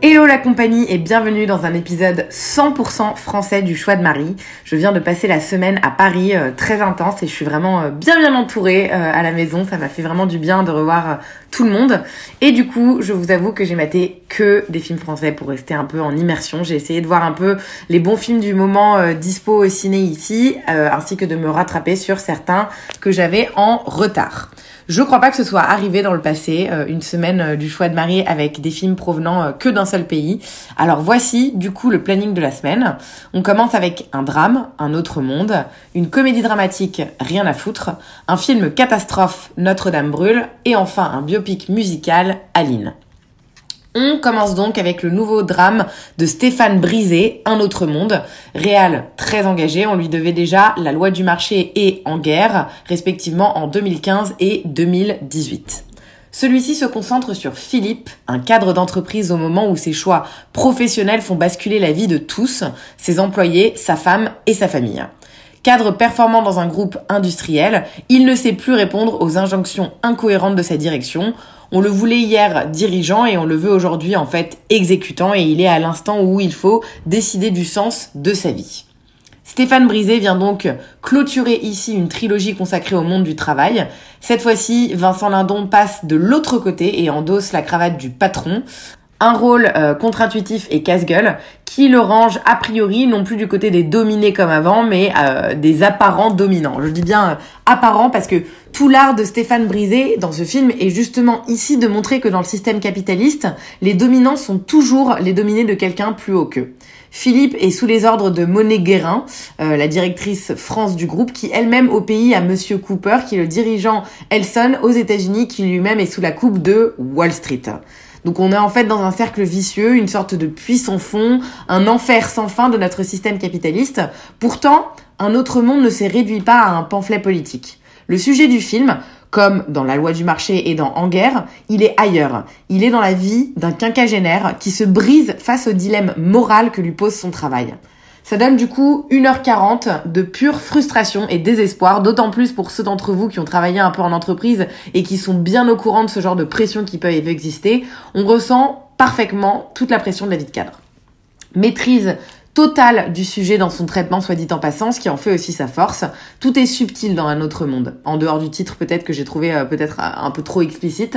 Hello la compagnie et bienvenue dans un épisode 100% français du choix de Marie. Je viens de passer la semaine à Paris euh, très intense et je suis vraiment euh, bien bien entourée euh, à la maison. Ça m'a fait vraiment du bien de revoir tout le monde. Et du coup, je vous avoue que j'ai maté que des films français pour rester un peu en immersion. J'ai essayé de voir un peu les bons films du moment dispo au ciné ici, ainsi que de me rattraper sur certains que j'avais en retard. Je crois pas que ce soit arrivé dans le passé, euh, une semaine euh, du choix de Marie avec des films provenant euh, que d'un seul pays. Alors voici du coup le planning de la semaine. On commence avec un drame, Un autre monde, une comédie dramatique, Rien à foutre, un film catastrophe, Notre-Dame brûle, et enfin un biopic musical, Aline. On commence donc avec le nouveau drame de Stéphane Brisé, Un autre monde. Réal très engagé, on lui devait déjà La loi du marché et En guerre, respectivement en 2015 et 2018. Celui-ci se concentre sur Philippe, un cadre d'entreprise au moment où ses choix professionnels font basculer la vie de tous, ses employés, sa femme et sa famille. Cadre performant dans un groupe industriel, il ne sait plus répondre aux injonctions incohérentes de sa direction. On le voulait hier dirigeant et on le veut aujourd'hui en fait exécutant et il est à l'instant où il faut décider du sens de sa vie. Stéphane Brisé vient donc clôturer ici une trilogie consacrée au monde du travail. Cette fois-ci, Vincent Lindon passe de l'autre côté et endosse la cravate du patron. Un rôle euh, contre-intuitif et casse-gueule qui le range a priori non plus du côté des dominés comme avant, mais euh, des apparents dominants. Je dis bien euh, apparents parce que tout l'art de Stéphane Brisé dans ce film est justement ici de montrer que dans le système capitaliste, les dominants sont toujours les dominés de quelqu'un plus haut qu'eux. Philippe est sous les ordres de Monet Guérin, euh, la directrice France du groupe, qui elle-même obéit à Monsieur Cooper, qui est le dirigeant Elson aux États-Unis, qui lui-même est sous la coupe de Wall Street. Donc on est en fait dans un cercle vicieux, une sorte de puits sans fond, un enfer sans fin de notre système capitaliste. Pourtant, un autre monde ne se réduit pas à un pamphlet politique. Le sujet du film, comme dans La loi du marché et dans En guerre, il est ailleurs. Il est dans la vie d'un quinquagénaire qui se brise face au dilemme moral que lui pose son travail. Ça donne du coup 1h40 de pure frustration et désespoir, d'autant plus pour ceux d'entre vous qui ont travaillé un peu en entreprise et qui sont bien au courant de ce genre de pression qui peut exister. On ressent parfaitement toute la pression de la vie de cadre. Maîtrise totale du sujet dans son traitement, soit dit en passant, ce qui en fait aussi sa force. Tout est subtil dans un autre monde. En dehors du titre, peut-être que j'ai trouvé euh, peut-être euh, un peu trop explicite.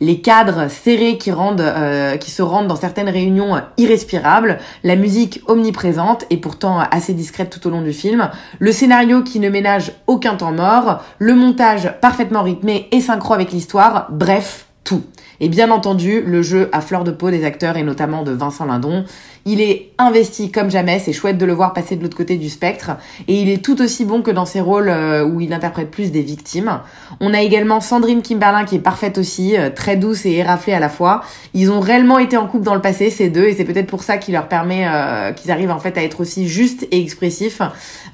Les cadres serrés qui rendent, euh, qui se rendent dans certaines réunions irrespirables. La musique omniprésente et pourtant assez discrète tout au long du film. Le scénario qui ne ménage aucun temps mort. Le montage parfaitement rythmé et synchro avec l'histoire. Bref, tout. Et bien entendu, le jeu à fleur de peau des acteurs et notamment de Vincent Lindon. Il est investi comme jamais, c'est chouette de le voir passer de l'autre côté du spectre. Et il est tout aussi bon que dans ses rôles euh, où il interprète plus des victimes. On a également Sandrine Kimberlin qui est parfaite aussi, euh, très douce et éraflée à la fois. Ils ont réellement été en couple dans le passé, ces deux, et c'est peut-être pour ça qu'il leur permet, euh, qu'ils arrivent en fait à être aussi justes et expressifs,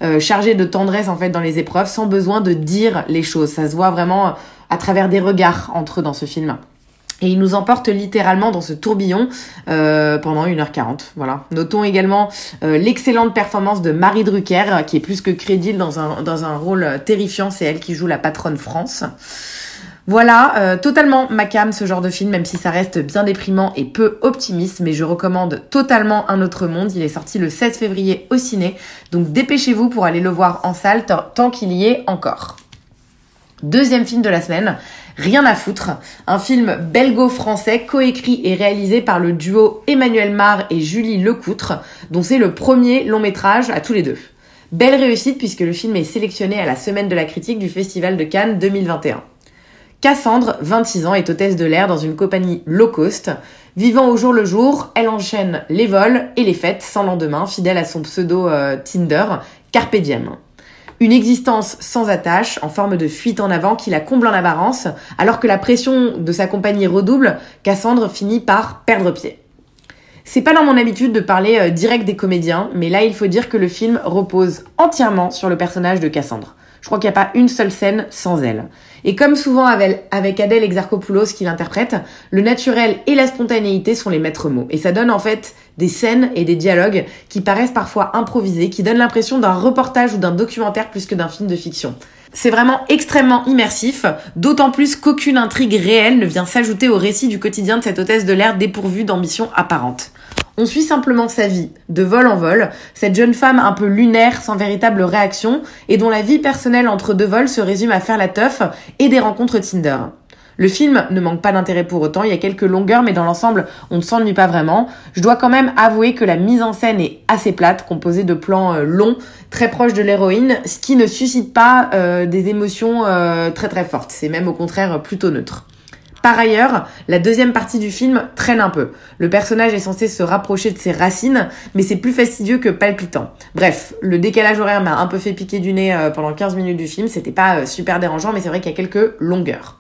euh, chargés de tendresse en fait dans les épreuves, sans besoin de dire les choses. Ça se voit vraiment à travers des regards entre eux dans ce film. Et il nous emporte littéralement dans ce tourbillon euh, pendant 1h40. Voilà. Notons également euh, l'excellente performance de Marie Drucker, qui est plus que crédible dans un, dans un rôle terrifiant. C'est elle qui joue la patronne France. Voilà, euh, totalement ma cam ce genre de film, même si ça reste bien déprimant et peu optimiste, mais je recommande totalement Un autre monde. Il est sorti le 16 février au ciné, donc dépêchez-vous pour aller le voir en salle tant qu'il y est encore. Deuxième film de la semaine, Rien à foutre, un film belgo-français coécrit et réalisé par le duo Emmanuel Mar et Julie Lecoutre, dont c'est le premier long métrage à tous les deux. Belle réussite puisque le film est sélectionné à la semaine de la critique du Festival de Cannes 2021. Cassandre, 26 ans, est hôtesse de l'air dans une compagnie low cost. Vivant au jour le jour, elle enchaîne les vols et les fêtes sans lendemain, fidèle à son pseudo euh, Tinder, Carpe Diem. Une existence sans attache, en forme de fuite en avant qui la comble en apparence, alors que la pression de sa compagnie redouble, Cassandre finit par perdre pied. C'est pas dans mon habitude de parler euh, direct des comédiens, mais là il faut dire que le film repose entièrement sur le personnage de Cassandre. Je crois qu'il n'y a pas une seule scène sans elle. Et comme souvent avec Adèle Exarchopoulos qui l'interprète, le naturel et la spontanéité sont les maîtres mots. Et ça donne en fait des scènes et des dialogues qui paraissent parfois improvisés, qui donnent l'impression d'un reportage ou d'un documentaire plus que d'un film de fiction. C'est vraiment extrêmement immersif, d'autant plus qu'aucune intrigue réelle ne vient s'ajouter au récit du quotidien de cette hôtesse de l'air dépourvue d'ambition apparente. On suit simplement sa vie, de vol en vol, cette jeune femme un peu lunaire, sans véritable réaction, et dont la vie personnelle entre deux vols se résume à faire la teuf et des rencontres Tinder. Le film ne manque pas d'intérêt pour autant, il y a quelques longueurs, mais dans l'ensemble, on ne s'ennuie pas vraiment. Je dois quand même avouer que la mise en scène est assez plate, composée de plans euh, longs, très proches de l'héroïne, ce qui ne suscite pas euh, des émotions euh, très très fortes. C'est même au contraire plutôt neutre. Par ailleurs, la deuxième partie du film traîne un peu. Le personnage est censé se rapprocher de ses racines, mais c'est plus fastidieux que palpitant. Bref, le décalage horaire m'a un peu fait piquer du nez euh, pendant 15 minutes du film, c'était pas euh, super dérangeant, mais c'est vrai qu'il y a quelques longueurs.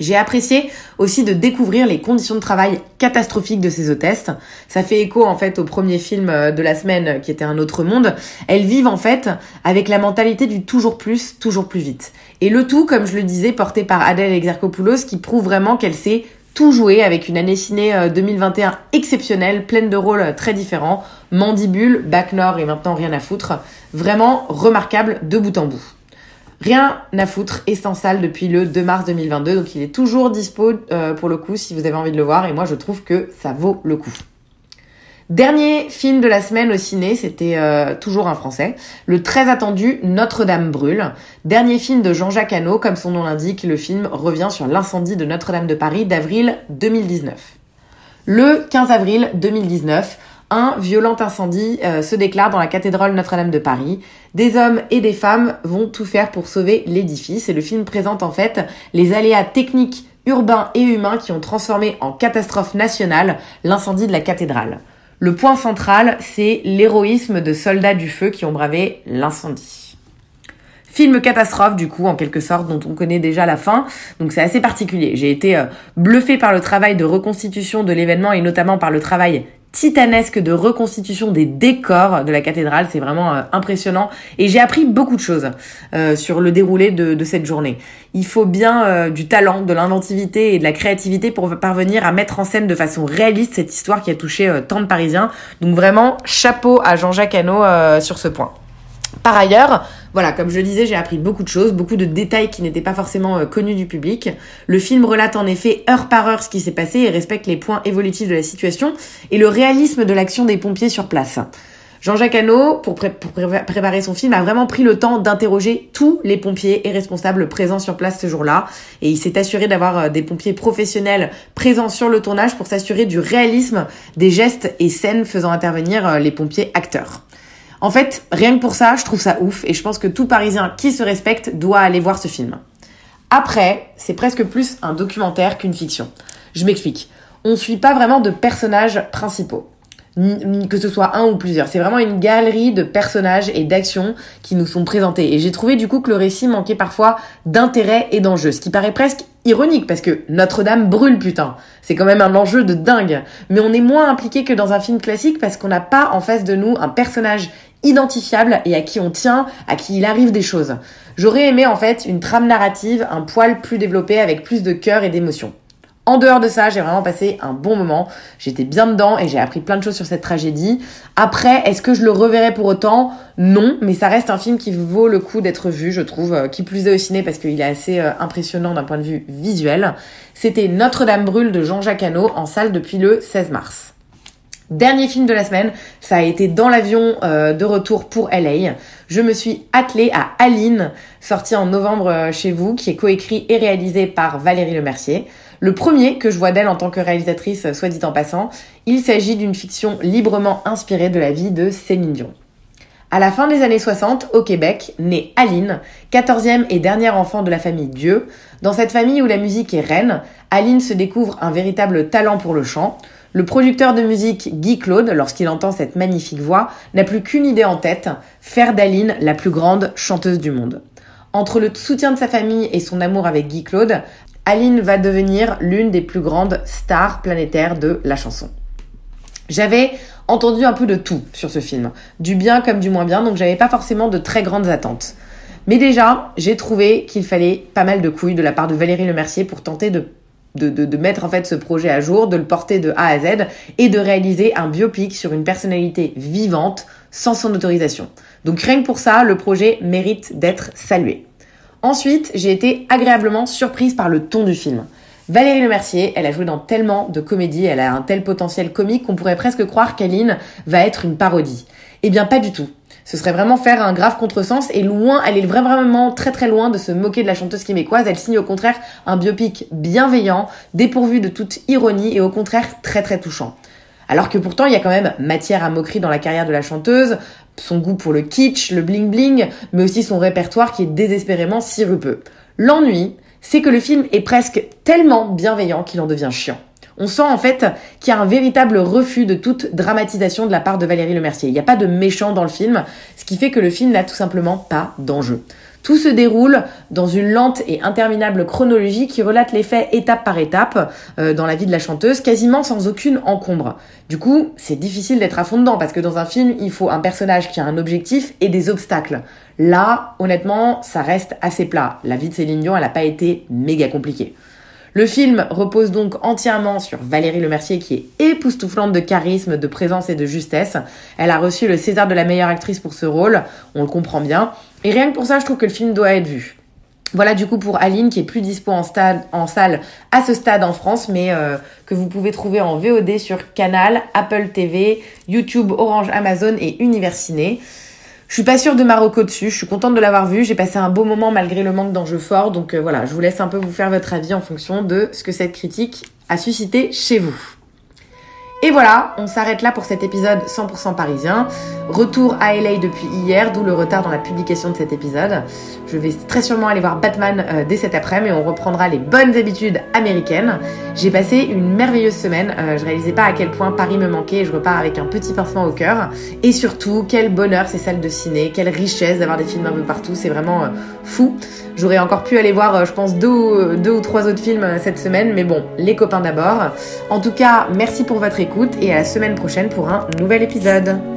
J'ai apprécié aussi de découvrir les conditions de travail catastrophiques de ces hôtesses. Ça fait écho en fait au premier film euh, de la semaine qui était Un autre monde. Elles vivent en fait avec la mentalité du toujours plus, toujours plus vite. Et le tout, comme je le disais, porté par Adèle Exarchopoulos qui prouve vraiment qu'elle sait tout jouer avec une année ciné 2021 euh, exceptionnelle, pleine de rôles euh, très différents. Mandibule, Bac Nord et maintenant rien à foutre. Vraiment remarquable de bout en bout. Rien à foutre, essentiel depuis le 2 mars 2022, donc il est toujours dispo euh, pour le coup si vous avez envie de le voir, et moi je trouve que ça vaut le coup. Dernier film de la semaine au ciné, c'était euh, toujours un français, le très attendu Notre-Dame brûle. Dernier film de Jean-Jacques Hano, comme son nom l'indique, le film revient sur l'incendie de Notre-Dame de Paris d'avril 2019. Le 15 avril 2019, un violent incendie euh, se déclare dans la cathédrale Notre-Dame de Paris. Des hommes et des femmes vont tout faire pour sauver l'édifice et le film présente en fait les aléas techniques, urbains et humains qui ont transformé en catastrophe nationale l'incendie de la cathédrale. Le point central, c'est l'héroïsme de soldats du feu qui ont bravé l'incendie. Film catastrophe du coup en quelque sorte dont on connaît déjà la fin, donc c'est assez particulier. J'ai été euh, bluffé par le travail de reconstitution de l'événement et notamment par le travail titanesque de reconstitution des décors de la cathédrale. C'est vraiment euh, impressionnant. Et j'ai appris beaucoup de choses euh, sur le déroulé de, de, cette journée. Il faut bien euh, du talent, de l'inventivité et de la créativité pour parvenir à mettre en scène de façon réaliste cette histoire qui a touché tant de Parisiens. Donc vraiment, chapeau à Jean-Jacques Hano sur ce point. Par ailleurs, voilà, comme je le disais, j'ai appris beaucoup de choses, beaucoup de détails qui n'étaient pas forcément euh, connus du public. Le film relate en effet heure par heure ce qui s'est passé et respecte les points évolutifs de la situation et le réalisme de l'action des pompiers sur place. Jean-Jacques Hano, pour, préparer son film, a vraiment pris le temps d'interroger tous les pompiers et responsables présents sur place ce jour-là. Et il s'est assuré d'avoir euh, des pompiers professionnels présents sur le tournage pour s'assurer du réalisme des gestes et scènes faisant intervenir euh, les pompiers acteurs. En fait, rien que pour ça, je trouve ça ouf et je pense que tout Parisien qui se respecte doit aller voir ce film. Après, c'est presque plus un documentaire qu'une fiction. Je m'explique. On ne suit pas vraiment de personnages principaux que ce soit un ou plusieurs. C'est vraiment une galerie de personnages et d'actions qui nous sont présentés. Et j'ai trouvé du coup que le récit manquait parfois d'intérêt et d'enjeu, ce qui paraît presque ironique parce que Notre-Dame brûle putain. C'est quand même un enjeu de dingue. Mais on est moins impliqué que dans un film classique parce qu'on n'a pas en face de nous un personnage identifiable et à qui on tient, à qui il arrive des choses. J'aurais aimé en fait une trame narrative un poil plus développée avec plus de cœur et d'émotion. En dehors de ça, j'ai vraiment passé un bon moment. J'étais bien dedans et j'ai appris plein de choses sur cette tragédie. Après, est-ce que je le reverrai pour autant? Non, mais ça reste un film qui vaut le coup d'être vu, je trouve, euh, qui plus est au ciné parce qu'il est assez euh, impressionnant d'un point de vue visuel. C'était Notre-Dame brûle de Jean-Jacques Hano en salle depuis le 16 mars. Dernier film de la semaine, ça a été dans l'avion euh, de retour pour LA. Je me suis attelée à Aline, sortie en novembre chez vous, qui est coécrit et réalisé par Valérie Lemercier. Le premier que je vois d'elle en tant que réalisatrice, soit dit en passant, il s'agit d'une fiction librement inspirée de la vie de Céline Dion. À la fin des années 60, au Québec, naît Aline, quatorzième et dernière enfant de la famille Dieu. Dans cette famille où la musique est reine, Aline se découvre un véritable talent pour le chant. Le producteur de musique Guy Claude, lorsqu'il entend cette magnifique voix, n'a plus qu'une idée en tête, faire d'Aline la plus grande chanteuse du monde. Entre le soutien de sa famille et son amour avec Guy Claude, Aline va devenir l'une des plus grandes stars planétaires de la chanson. J'avais entendu un peu de tout sur ce film, du bien comme du moins bien, donc j'avais pas forcément de très grandes attentes. Mais déjà, j'ai trouvé qu'il fallait pas mal de couilles de la part de Valérie Lemercier pour tenter de, de, mettre en fait ce projet à jour, de le porter de A à Z et de réaliser un biopic sur une personnalité vivante sans son autorisation. Donc rien que pour ça, le projet mérite d'être salué. Ensuite, j'ai été agréablement surprise par le ton du film. Valérie Lemercier, elle a joué dans tellement de comédies, elle a un tel potentiel comique qu'on pourrait presque croire qu'Aline va être une parodie. Eh bien pas du tout. Ce serait vraiment faire un grave contresens et loin, elle est vraiment très très loin de se moquer de la chanteuse québécoise. Elle signe au contraire un biopic bienveillant, dépourvu de toute ironie et au contraire très très touchant. Alors que pourtant, il y a quand même matière à moquerie dans la carrière de la chanteuse, son goût pour le kitsch, le bling bling, mais aussi son répertoire qui est désespérément sirupeux. L'ennui, c'est que le film est presque tellement bienveillant qu'il en devient chiant. On sent en fait qu'il y a un véritable refus de toute dramatisation de la part de Valérie Lemercier. Il n'y a pas de méchant dans le film, ce qui fait que le film n'a tout simplement pas d'enjeu. Tout se déroule dans une lente et interminable chronologie qui relate les faits étape par étape euh, dans la vie de la chanteuse, quasiment sans aucune encombre. Du coup, c'est difficile d'être à fond dedans parce que dans un film, il faut un personnage qui a un objectif et des obstacles. Là, honnêtement, ça reste assez plat. La vie de Céline Dion, elle n'a pas été méga compliquée. Le film repose donc entièrement sur Valérie Lemercier qui est époustouflante de charisme, de présence et de justesse. Elle a reçu le César de la meilleure actrice pour ce rôle, on le comprend bien. Et rien que pour ça, je trouve que le film doit être vu. Voilà du coup pour Aline qui est plus dispo en, salle à ce stade en France, mais euh, que vous pouvez trouver en VOD sur Canal, Apple TV, YouTube, Orange, Amazon et Universiné. Je suis pas sûre de Marocco dessus, je suis contente de l'avoir vu, j'ai passé un beau moment malgré le manque d'enjeux forts, donc euh, voilà, je vous laisse un peu vous faire votre avis en fonction de ce que cette critique a suscité chez vous. Et voilà, on s'arrête là pour cet épisode 100% parisien. Retour à LA depuis hier, d'où le retard dans la publication de cet épisode. Je vais très sûrement aller voir Batman euh, dès cet après-midi et on reprendra les bonnes habitudes américaines. J'ai passé une merveilleuse semaine, euh, je réalisais pas à quel point Paris me manquait et je repars avec un petit pincement au cœur. Et surtout, quel bonheur ces salles de ciné, quelle richesse d'avoir des films un peu partout, c'est vraiment euh, fou. J'aurais encore pu aller voir, je pense, deux ou, trois autres films cette semaine, mais bon, les copains d'abord. En tout cas, merci pour votre et à la semaine prochaine pour un nouvel épisode.